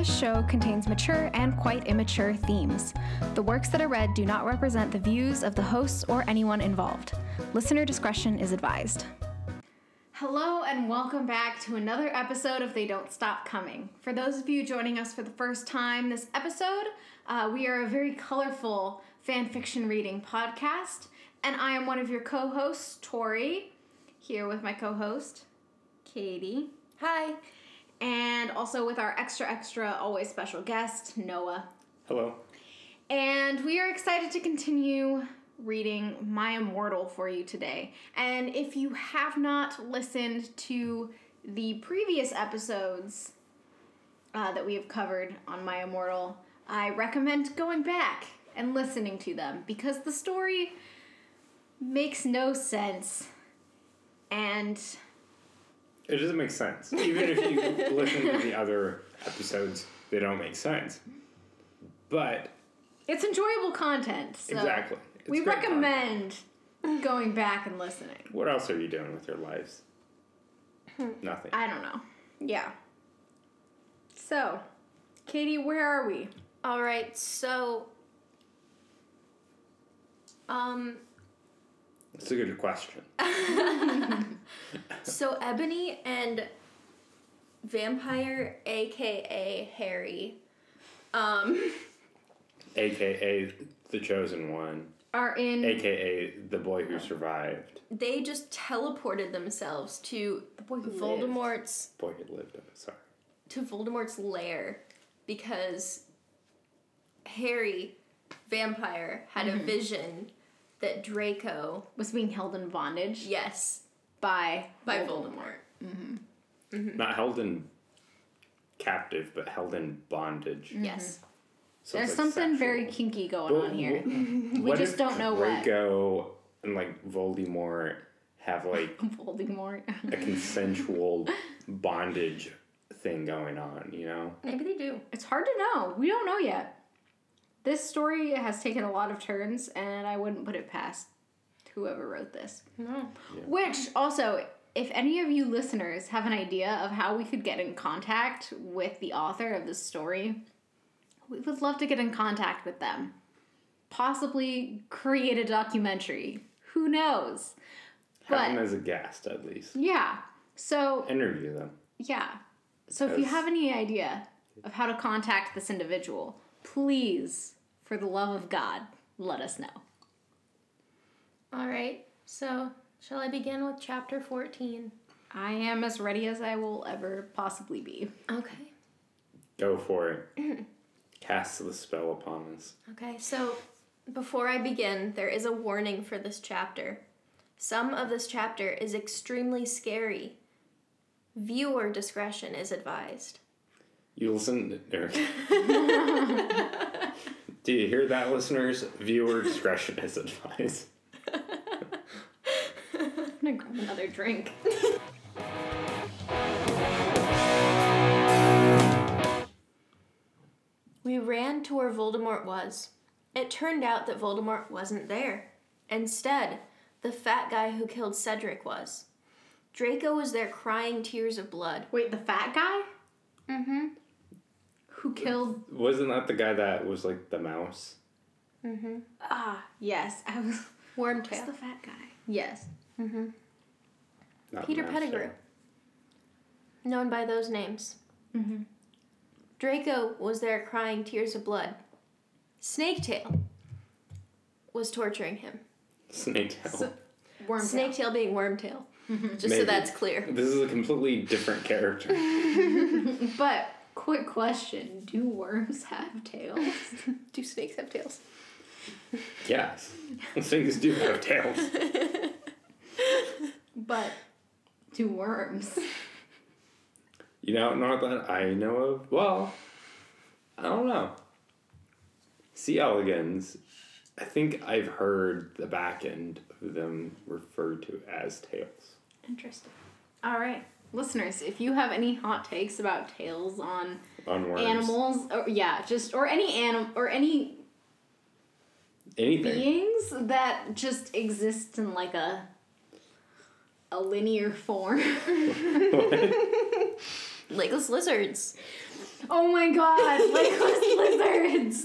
This show contains mature and quite immature themes. The works that are read do not represent the views of the hosts or anyone involved. Listener discretion is advised. Hello, and welcome back to another episode of They Don't Stop Coming. For those of you joining us for the first time this episode, uh, we are a very colorful fan fiction reading podcast, and I am one of your co hosts, Tori, here with my co host, Katie. Hi. And also with our extra, extra, always special guest, Noah. Hello. And we are excited to continue reading My Immortal for you today. And if you have not listened to the previous episodes uh, that we have covered on My Immortal, I recommend going back and listening to them because the story makes no sense. And It doesn't make sense. Even if you listen to the other episodes, they don't make sense. But it's enjoyable content. So exactly. It's we great recommend going back and listening. What else are you doing with your lives? Nothing. I don't know. Yeah. So, Katie, where are we? All right. So, um, That's a good question. so Ebony and Vampire, aka Harry, um, AKA the chosen one. Are in AKA the boy who survived. they just teleported themselves to the boy who Voldemort's Boy who lived. I'm sorry. to Voldemort's lair because Harry, vampire, had a vision that Draco, was being held in bondage yes, by by Voldemort. Mm-hmm. Mm-hmm. Not held in captive, but held in bondage. Mm-hmm. Yes. So There's like something very kinky going But on here. wh- We just don't know what. Draco and like Voldemort have like Voldemort. a consensual bondage thing going on, you know? Maybe they do. it's hard to know. We don't know yet. This story has taken a lot of turns, and I wouldn't put it past whoever wrote this. No. Which also, if any of you listeners have an idea of how we could get in contact with the author of this story, we would love to get in contact with them. Possibly create a documentary. Who knows? Have But- them as a guest at least. Yeah. So, Interview them. yeah. So if you have any idea of how to contact this individual, please, for the love of God, let us know. All right. So, shall I begin with chapter 14? I am as ready as I will ever possibly be. Okay. Go for it. Cast the spell upon us. Okay. So, before I begin, there is a warning for this chapter. Some of this chapter is extremely scary. Viewer discretion is advised. You listen. Or, do you hear that, listeners? Viewer discretion is advised. I'm gonna grab another drink. We ran to where Voldemort was. It turned out that Voldemort wasn't there. Instead, the fat guy who killed Cedric was. Draco was there crying tears of blood. Wait, the fat guy Mm-hmm. Who killed? Wasn't that the guy that was like the mouse? Mm-hmm. Ah, yes. I was. What's Wormtail. the fat guy? Yes. Not Peter mouse, Pettigrew. yeah. Known by those names. Mm-hmm. Draco was there crying tears of blood. Snaketail was torturing him. Snaketail. So, Worm. Snaketail being Wormtail. Just so that's clear. This is a completely different character. But quick question: Do worms have tails? Do snakes have tails? yes. Snakes do have tails. but do worms? You know, not that I know of. Well, I don't know. C. elegans, I think I've heard the back end of them referred to as tails. Interesting. All right, listeners, if you have any hot takes about tails on On animals, or yeah, just or any anim or any Anything. beings that just exist in like a a linear form. legless lizards. Oh my god, legless lizards!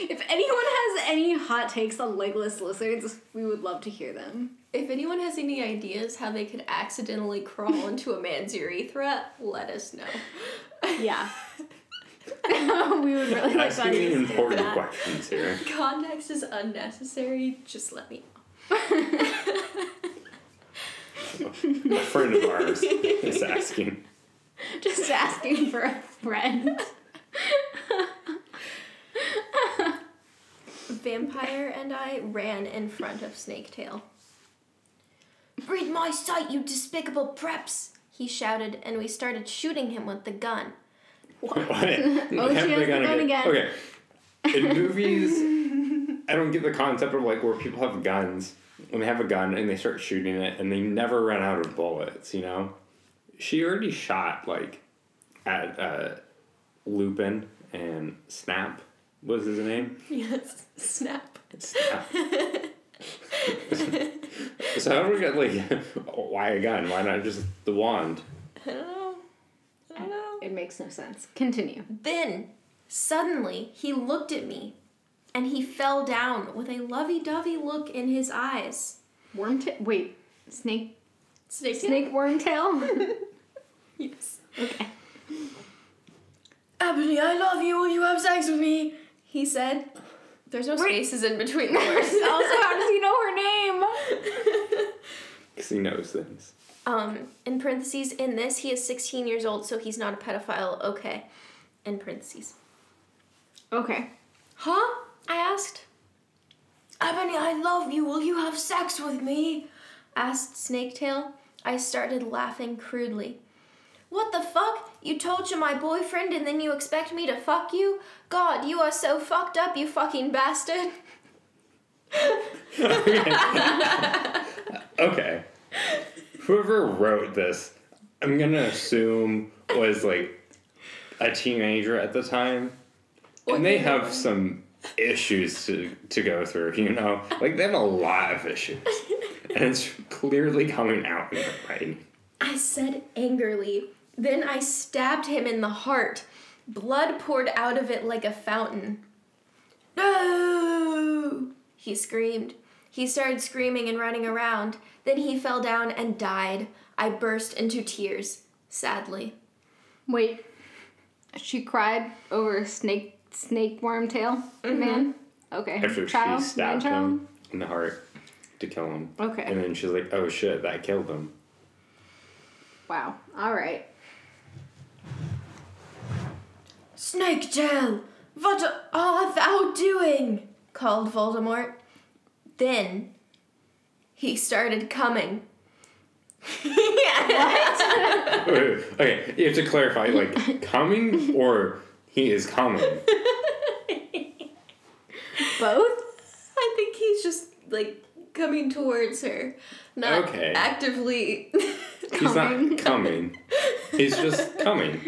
If anyone has any hot takes on legless lizards, we would love to hear them. If anyone has any ideas how they could accidentally crawl into a man's urethra, let us know. Yeah. we would really like to Asking understand important that. questions here. Context is unnecessary. Just let me know. A friend of ours is asking. Just asking for a friend. Vampire and I ran in front of Snaketail. Read my sight, you despicable preps! He shouted, and we started shooting him with the gun. What? Oh, she has the gun again. Okay. In movies, I don't get the concept of like where people have guns and they have a gun and they start shooting it and they never run out of bullets. You know, she already shot like at uh, Lupin and Snap was his name. Yes, snap. Snap. So how do we get like why a gun? Why not just the wand? I don't know. I don't know. It makes no sense. Continue. Then, suddenly, he looked at me, and he fell down with a lovey-dovey look in his eyes. Wormtail? Wait, snake? Snake. Snake wormtail? Yes. okay. Ebony, I love you. Will you have sex with me? He said. There's no Wait. spaces in between the words. also, how does he know her name? Because he knows things. Um, in parentheses, in this, he is 16 years old, so he's not a pedophile. Okay. In parentheses. Okay. Huh? I asked. Ebony, I love you. Will you have sex with me? asked Snaketail. I started laughing crudely. What the fuck? You told you my boyfriend and then you expect me to fuck you? God, you are so fucked up, you fucking bastard. Okay. Whoever wrote this, I'm gonna assume was like a teenager at the time. And they have some issues to, to go through, you know? Like they have a lot of issues. And it's clearly coming out in the writing. I said angrily. Then I stabbed him in the heart. Blood poured out of it like a fountain. No! He screamed. He started screaming and running around. Then he fell down and died. I burst into tears, sadly. Wait. She cried over a snake snake wormtail mm-hmm. man? Okay. After Child? she stabbed Man-child? him in the heart to kill him. Okay. And then she's like, oh shit, that killed him. Wow. Alright. Snake Tail, what art thou doing? called Voldemort. Then he started coming. Wait, wait, okay, you have to clarify, like, coming or he is coming. Both? I think he's just like coming towards her, not Okay. actively. He's Coming. not coming. He's just coming.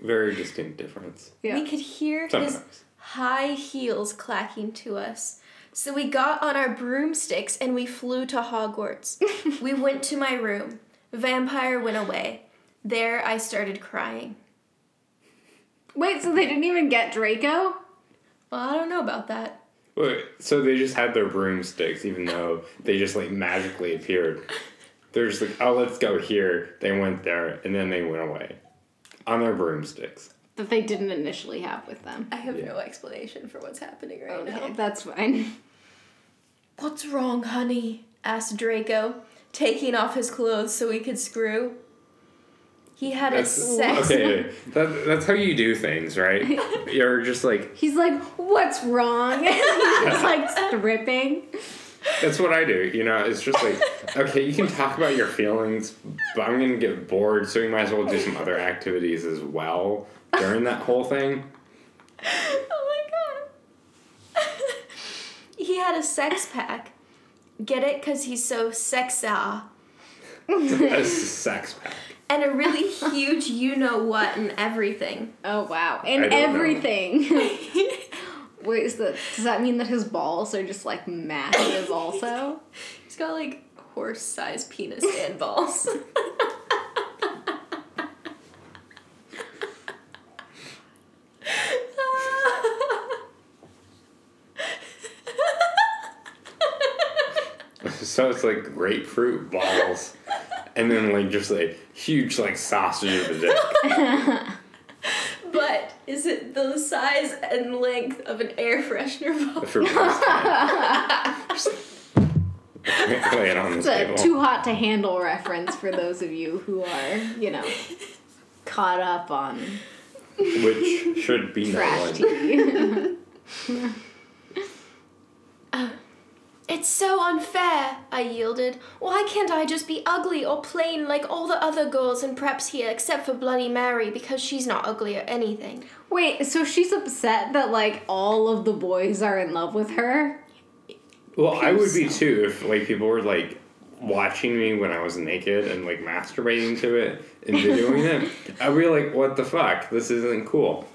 Very distinct difference. Yeah. We could hear his high heels clacking to us. So we got on our broomsticks and we flew to Hogwarts. we went to my room. Vampire went away. There I started crying. Wait, so they didn't even get Draco? Well, I don't know about that. Wait, so they just had their broomsticks, even though they just like magically appeared. They're just like, oh, let's go here. They went there, and then they went away on their broomsticks. That they didn't initially have with them. I have Yeah. no explanation for what's happening right oh, Okay, now. that's fine. What's wrong, honey? asked Draco, taking off his clothes so he could screw. He had a That's sex. okay. That, that's how you do things, right? You're just like, He's like, what's wrong? He's like stripping. That's what I do. You know, it's just like, okay, you can talk about your feelings, but I'm gonna get bored, so you might as well do some other activities as well during that whole thing. oh my god. he had a sex pack. Get it? Because he's so sexa. A sex pack. And a really huge you know what and everything. Oh wow. I And don't know. everything. Wait, is that does that mean that his balls are just like massive also? He's got like horse sized penis and balls. so it's like grapefruit balls and then like just like huge like sausage of a dick size and length of an air freshener bottle? For lay it on the It's a table. too hot to handle reference for those of you who are, you know, caught up on which should be no trash one. TV. It's so unfair, I yielded. Why can't I just be ugly or plain like all the other girls in preps here except for Bloody Mary because she's not ugly or anything? Wait, so she's upset that like all of the boys are in love with her? Well, I would be too if like people were like watching me when I was naked and like masturbating to it and videoing it. I'd be like, "What the fuck? This isn't cool."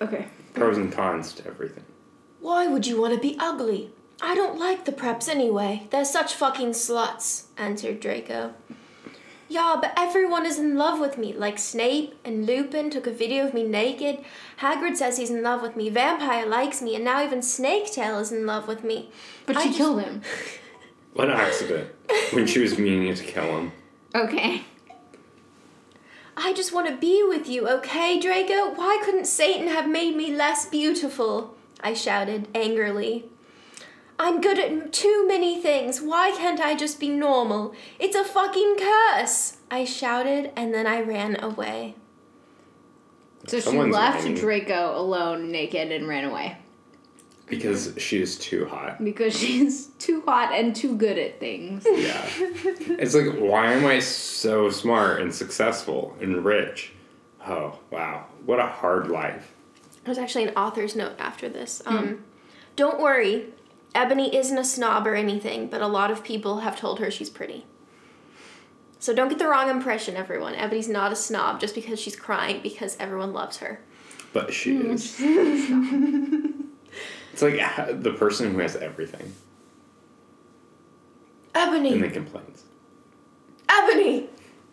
Okay. Pros and cons to everything. Why would you want to be ugly? I don't like the preps anyway. They're such fucking sluts, answered Draco. Yeah, but everyone is in love with me. Like Snape and Lupin took a video of me naked. Hagrid says he's in love with me. Vampire likes me, and now even Snaketail is in love with me. But I she just- killed him. What accident? when she was meaning to kill him. Okay. I just want to be with you, okay, Draco? Why couldn't Satan have made me less beautiful? I shouted angrily. I'm good at too many things. Why can't I just be normal? It's a fucking curse! I shouted and then I ran away. So Someone's she left lying. Draco alone, naked, and ran away Because she is too hot. because she's too hot and too good at things. Yeah. it's like, why am I so smart and successful and rich? Oh, wow. What a hard life. There's actually an author's note after this. Um, Don't worry, Ebony isn't a snob or anything, but a lot of people have told her she's pretty. So don't get the wrong impression, everyone. Ebony's not a snob just because she's crying because everyone loves her. But she hmm. is. It's like the person who has everything Ebony! and then complains. Ebony!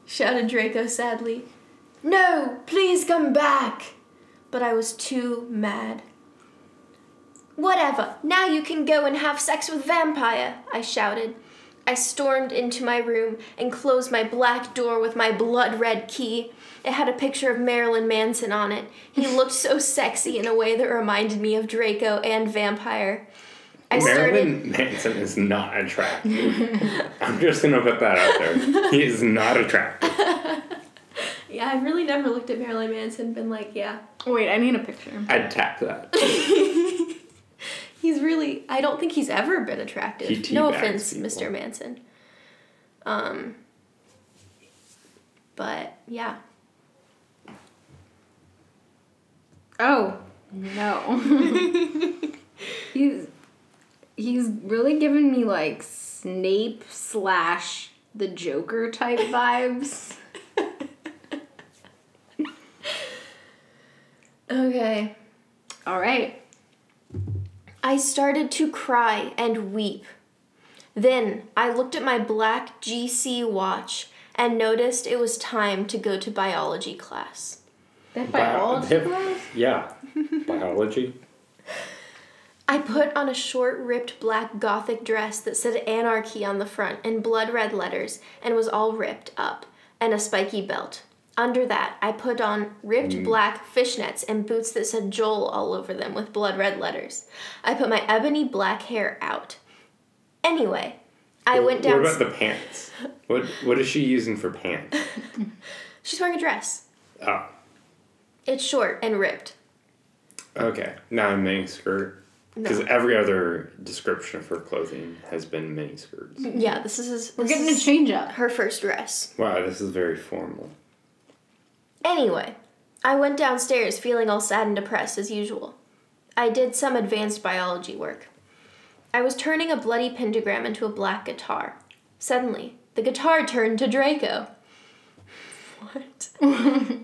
shouted Draco sadly. No, please come back! But I was too mad. Whatever, now you can go and have sex with Vampire, I shouted. I stormed into my room and closed my black door with my blood red key. It had a picture of Marilyn Manson on it. He looked so sexy in a way that reminded me of Draco and Vampire. I started. Marilyn Manson is not attractive. I'm just gonna put that out there. He is not attractive. Yeah, I've really never looked at Marilyn Manson and been like, yeah, Wait, I need a picture. I'd tap that. He's really I don't think he's ever been attractive. He no offense, people. Mr. Manson. Um but yeah. Oh no. he's he's really giving me like Snape slash the Joker type vibes. Okay. All right. I started to cry and weep. Then I looked at my black GC watch and noticed it was time to go to biology class. That Bio- biology class? Yeah. Biology. I put on a short, ripped black gothic dress that said anarchy on the front in blood red letters and was all ripped up, and a spiky belt. Under that, I put on ripped mm. black fishnets and boots that said Joel all over them with blood red letters. I put my ebony black hair out. Anyway, I went down. What about the pants? What What is she using for pants? She's wearing a dress. Oh, It's short and ripped. okay. Not a mini skirt. Because No. every other description of her clothing has been mini skirts. Yeah, this is his, We're this getting a is change up. her first dress. Wow, this is very formal. Anyway, I went downstairs feeling all sad and depressed as usual. I did some advanced biology work. I was turning a bloody pentagram into a black guitar. Suddenly, the guitar turned to Draco. What?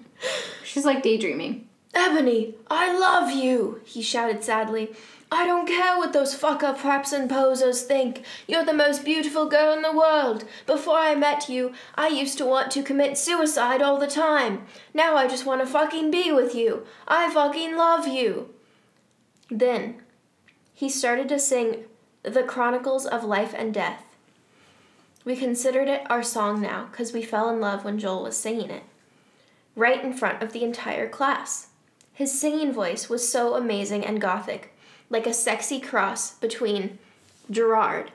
She's like daydreaming. Ebony, I love you, he shouted sadly. I don't care what those fuck up raps and posers think. You're the most beautiful girl in the world. Before I met you, I used to want to commit suicide all the time. Now I just want to fucking be with you. I fucking love you. Then he started to sing The Chronicles of Life and Death. We considered it our song now because we fell in love when Joel was singing it. Right in front of the entire class. His singing voice was so amazing and gothic, like a sexy cross between Gerard,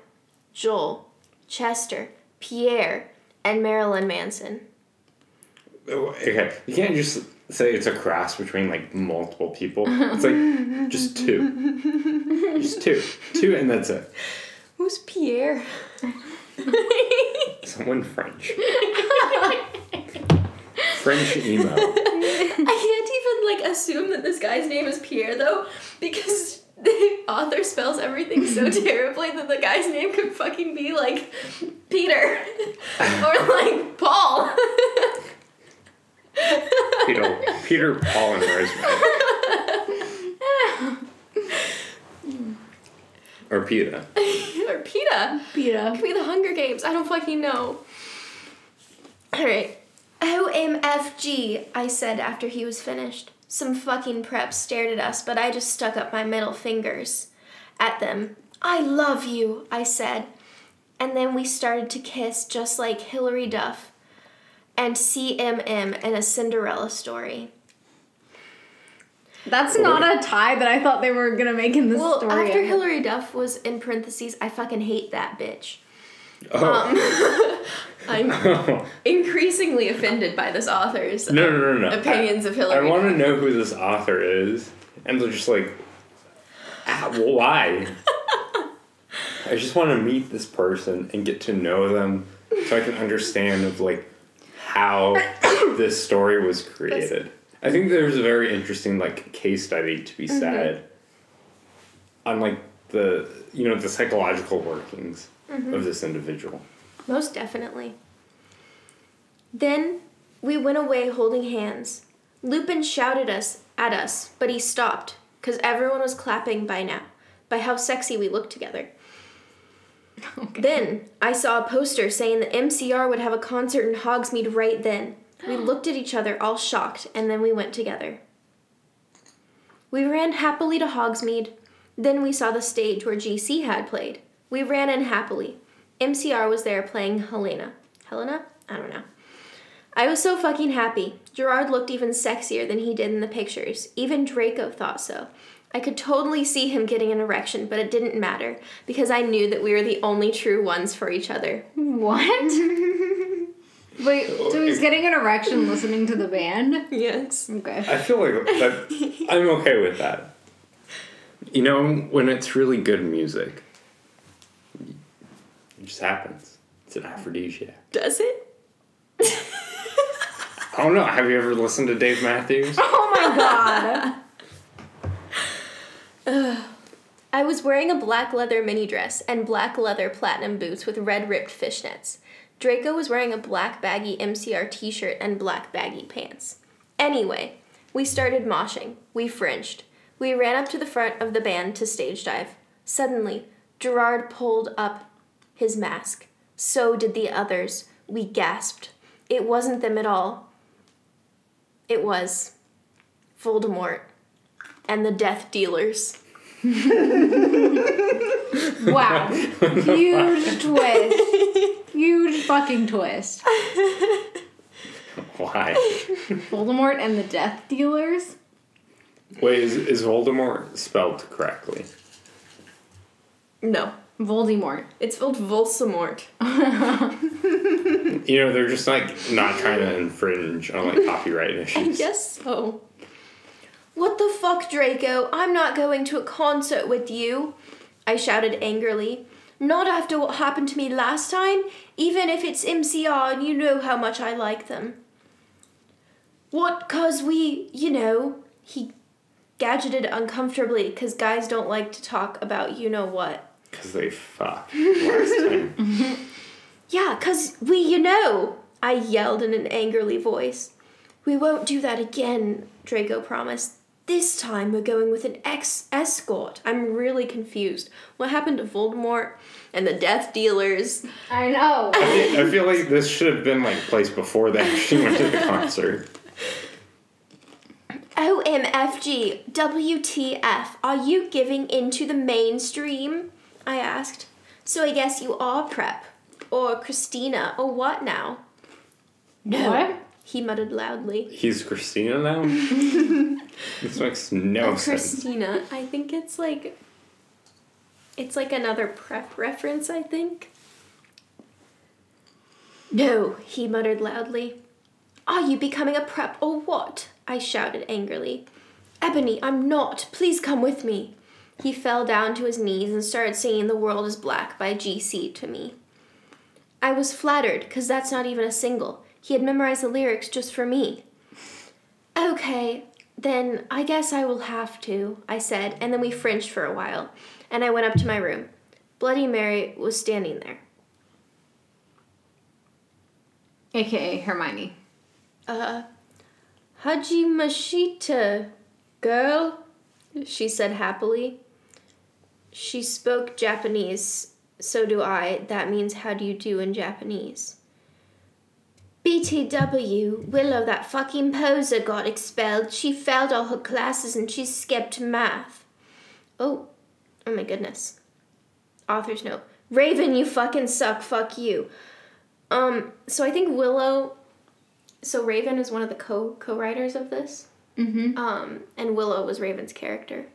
Joel, Chester, Pierre, and Marilyn Manson. Okay, you can't just say it's a cross between like multiple people. It's like just two, just two, two, and that's it. Who's Pierre? Someone French. French emo. I can't even like assume that this guy's name is Pierre though, because the author spells everything so terribly that the guy's name could fucking be like Peter or like Paul. Peter, Peter, Paul, and Rosemary. or Peta. or PETA. Peta. Could be the Hunger Games. I don't fucking know. Alright. OMFG, I said after he was finished. Some fucking preps stared at us, but I just stuck up my middle fingers at them. I love you, I said. And then we started to kiss just like Hilary Duff and CMM in a Cinderella story. That's not a tie that I thought they were gonna make in this Well, story. after Hilary Duff was in parentheses, I fucking hate that bitch. Oh. Um, I'm increasingly offended by this author's no, no, no, no. Um, opinions of Hilary. I want to know who this author is, and they're just like, ah, why? I just want to meet this person and get to know them, so I can understand of like how this story was created. I think there's a very interesting like case study to be mm-hmm. said on like the you know the psychological workings Mm-hmm. of this individual. Most definitely. Then we went away holding hands. Lupin shouted us at us, but he stopped because everyone was clapping by now, by how sexy we looked together. Then I saw a poster saying the MCR would have a concert in Hogsmeade right then. We looked at each other, all shocked, and then we went together. We ran happily to Hogsmeade. Then we saw the stage where GC had played. We ran in happily. MCR was there playing Helena. Helena? I don't know. I was so fucking happy. Gerard looked even sexier than he did in the pictures. Even Draco thought so. I could totally see him getting an erection, but it didn't matter because I knew that we were the only true ones for each other. What? Wait, so he's getting an erection listening to the band? Yes. Okay. I feel like that. I'm okay with that. You know, when it's really good music, it just happens. It's an aphrodisiac. Does it? I don't know. Have you ever listened to Dave Matthews? Oh my god. I was wearing a black leather mini dress and black leather platinum boots with red ripped fishnets. Draco was wearing a black baggy MCR t shirt and black baggy pants. Anyway, we started moshing. We fringed. We ran up to the front of the band to stage dive. Suddenly, Gerard pulled up his mask. So did the others. We gasped. It wasn't them at all. It was Voldemort and the Death Dealers. Wow. Huge twist. Huge fucking twist. Why? Voldemort and the Death Dealers? Wait, is, is Voldemort spelled correctly? No, Voldemort. it's spelled Volsamort. You know, they're just like not trying to infringe on like copyright issues. I guess so. What the fuck, Draco? I'm not going to a concert with you. I shouted angrily. Not after what happened to me last time, even if it's MCR and you know how much I like them. What, cause we, you know, he gadgeted uncomfortably because guys don't like to talk about you know what. Because they fucked last time. Yeah, 'cause we, you know, I yelled in an angrily voice. We won't do that again, Draco promised. This time we're going with an ex escort. I'm really confused. What happened to Voldemort and the Death Dealers? I know. I feel- I feel like this should have been like placed before they actually went to the concert. OMFG, WTF, are you giving into the mainstream? I asked. So I guess you are Prep. Or Christina, or what now? No. What? He muttered loudly. He's Christina now? this makes no Oh, sense. Christina. I think it's like. It's like another prep reference, I think. No, he muttered loudly. Are you becoming a prep or what? I shouted angrily. Ebony, I'm not. Please come with me. He fell down to his knees and started singing The World is Black by GC to me. I was flattered, because that's not even a single. He had memorized the lyrics just for me. Okay, then I guess I will have to, I said, and then we fringed for a while, and I went up to my room. Bloody Mary was standing there. AKA Hermione. Uh, Hajimashita, girl, she said happily. She spoke Japanese, so do I. That means how do you do in Japanese. BTW, Willow, that fucking poser got expelled. She failed all her classes and she skipped math. Oh, oh my goodness. Author's note. Raven, you fucking suck. Fuck you. Um, so I think Willow so Raven is one of the co co-writers of this. Mm-hmm. Um, and Willow was Raven's character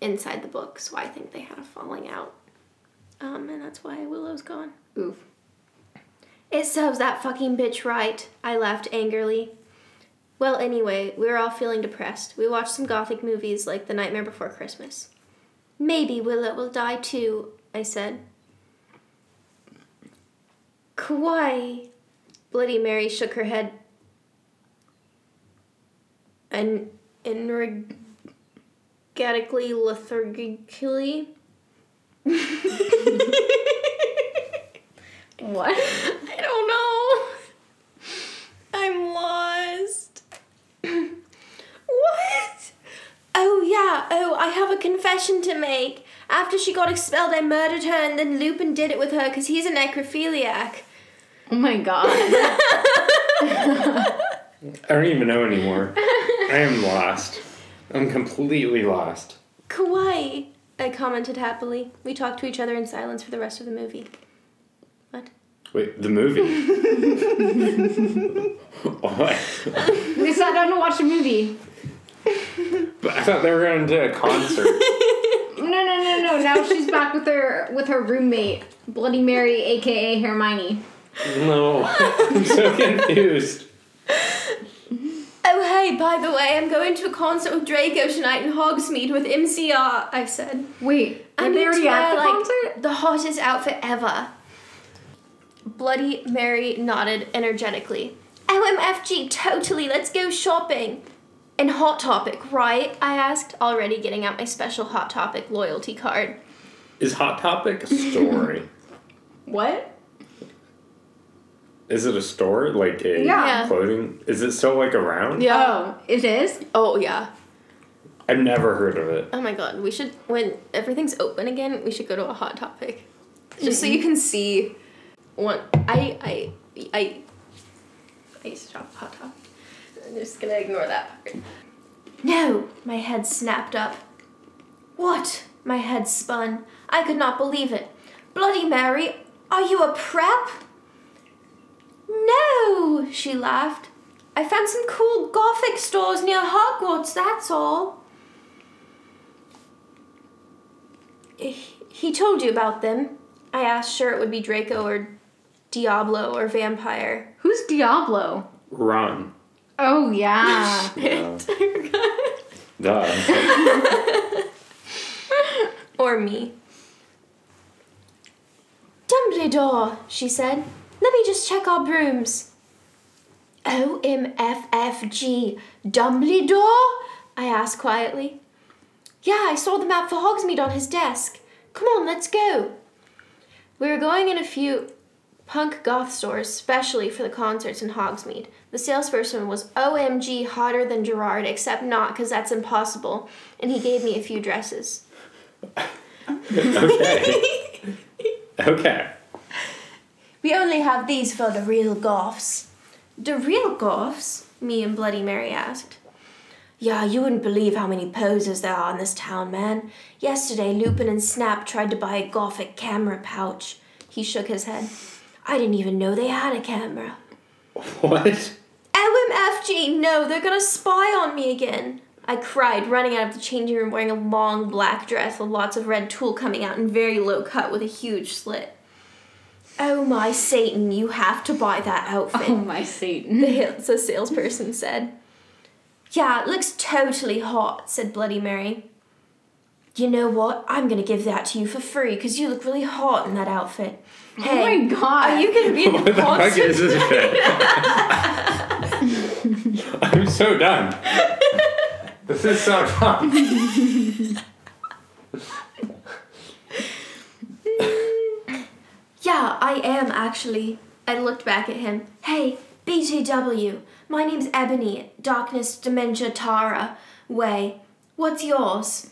inside the book, so I think they had a falling out. Um, and that's why Willow's gone. Oof. It serves that fucking bitch right, I laughed angrily. Well, anyway, we were all feeling depressed. We watched some gothic movies like The Nightmare Before Christmas. Maybe Willow will die too, I said. Kawaii. Bloody Mary shook her head. And energetically, lethargically. What? I don't know. I'm lost. what? Oh, yeah. Oh, I have a confession to make. After she got expelled, I murdered her, and then Lupin did it with her because he's a necrophiliac. Oh my god. I don't even know anymore. I am lost. I'm completely lost. Kawaii, I commented happily. We talked to each other in silence for the rest of the movie. What? Wait, the movie. what? we sat down to watch a movie. But I thought they were going to do a concert. No, no, no, no. Now she's back with her with her roommate, Bloody Mary, aka Hermione. no, I'm so confused. Oh, hey, by the way, I'm going to a concert with Draco tonight in Hogsmeade with MCR, I said. Wait, are I they need already to at the like, concert? The hottest outfit ever. Bloody Mary nodded energetically. OMFG, totally, let's go shopping. And Hot Topic, right? I asked, already getting out my special Hot Topic loyalty card. Is Hot Topic a story? What? Is it a store? Like a Yeah. clothing? Is it still like around? Oh, it is. Oh, yeah. I've never heard of it. Oh my god, we should, when everything's open again, we should go to a Hot Topic. Just so you can see one. I, I, I, I used to shop Hot Topic. I'm just gonna ignore that part. No! My head snapped up. What? My head spun. I could not believe it. Bloody Mary, are you a prep? No, she laughed. I found some cool gothic stores near Hogwarts, that's all. Eh, he told you about them. I asked, sure it would be Draco or Diablo or Vampire. Who's Diablo? Run. Oh yeah. Yeah. I Duh. or me. Dumbledore, she said. Let me just check our brooms. OMFFG, Dumbledore? I asked quietly. Yeah, I saw the map for Hogsmeade on his desk. Come on, let's go. We were going in a few punk goth stores, specially for the concerts in Hogsmeade. The salesperson was OMG hotter than Gerard, except not because that's impossible, and he gave me a few dresses. okay. Okay. We only have these for the real goths. The real goths? Me and Bloody Mary asked. Yeah, you wouldn't believe how many posers there are in this town, man. Yesterday, Lupin and Snap tried to buy a Gothic camera pouch. He shook his head. I didn't even know they had a camera. What? OMFG, no, they're gonna spy on me again. I cried, running out of the changing room wearing a long black dress with lots of red tulle coming out and very low cut with a huge slit. Oh my Satan, you have to buy that outfit. Oh my Satan. the, the salesperson said. Yeah, it looks totally hot, said Bloody Mary. You know what? I'm gonna give that to you for free because you look really hot in that outfit. Oh hey, oh my god. are you gonna be in What the the fuck is this shit? I'm so done. This is so fun. Yeah, I am actually. I looked back at him. Hey, BTW, my name's Ebony, Darkness Dementia Tara. Way, what's yours?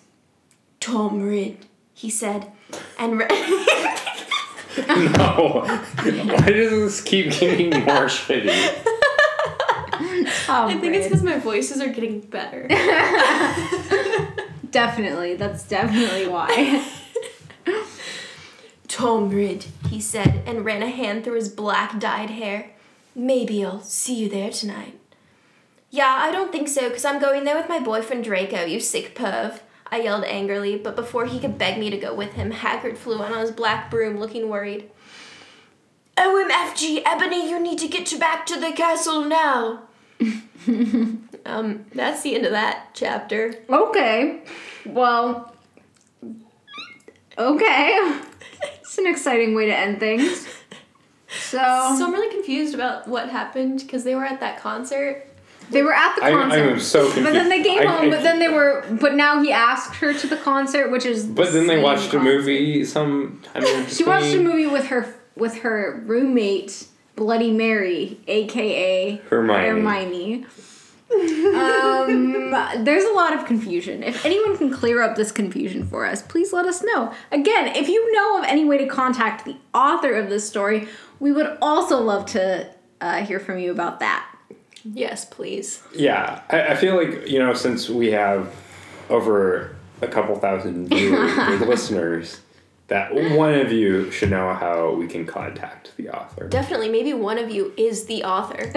Tom Rid, he said. And re- No. Why does this keep getting more shitty? Oh, I think it's because my voices are getting better. definitely. That's definitely why. Tom Rid, he said, and ran a hand through his black dyed hair. Maybe I'll see you there tonight. Yeah, I don't think so, because I'm going there with my boyfriend Draco, you sick perv. I yelled angrily, but before he could beg me to go with him, Haggard flew on his black broom, looking worried. OMFG, Ebony, you need to get back to the castle now. um, that's the end of that chapter. okay. Well. Okay. It's an exciting way to end things. So, So I'm really confused about what happened because they were at that concert. they were at the concert. I'm so confused. But then they came I- home. I- but then they were. But now he asked her to the concert, which is. the But then they same watched a movie some time in She watched a movie with her with her roommate, Bloody Mary, aka Hermione. Hermione. Um, there's a lot of confusion. If anyone can clear up this confusion for us, please let us know. Again, if you know of any way to contact the author of this story, we would also love to uh, hear from you about that. Yes, please. Yeah, I, I feel like you know since we have over a couple thousand viewers listeners, that one of you should know how we can contact the author. Definitely, maybe one of you is the author.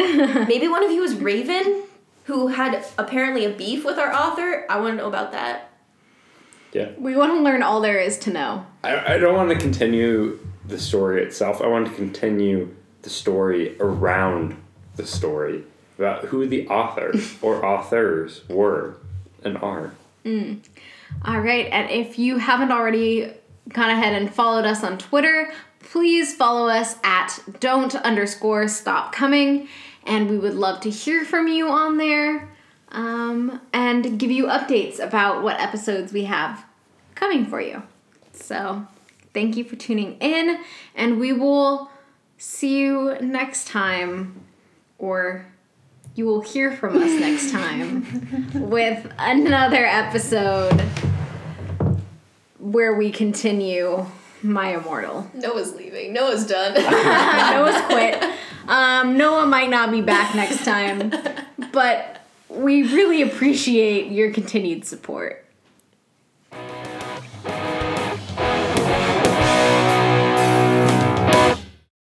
maybe one of you is Raven, who had apparently a beef with our author. I want to know about that. Yeah, We want to learn all there is to know. I, I don't want to continue the story itself. I want to continue the story around the story about who the author or authors were and are. Mm. All right, and if you haven't already gone ahead and followed us on Twitter, please follow us at don't underscore stop coming, and we would love to hear from you on there um, and give you updates about what episodes we have coming for you. So, thank you for tuning in, and we will see you next time, or you will hear from us next time with another episode where we continue My Immortal. Noah's leaving. Noah's done. Noah's quit. Um, Noah might not be back next time, but we really appreciate your continued support.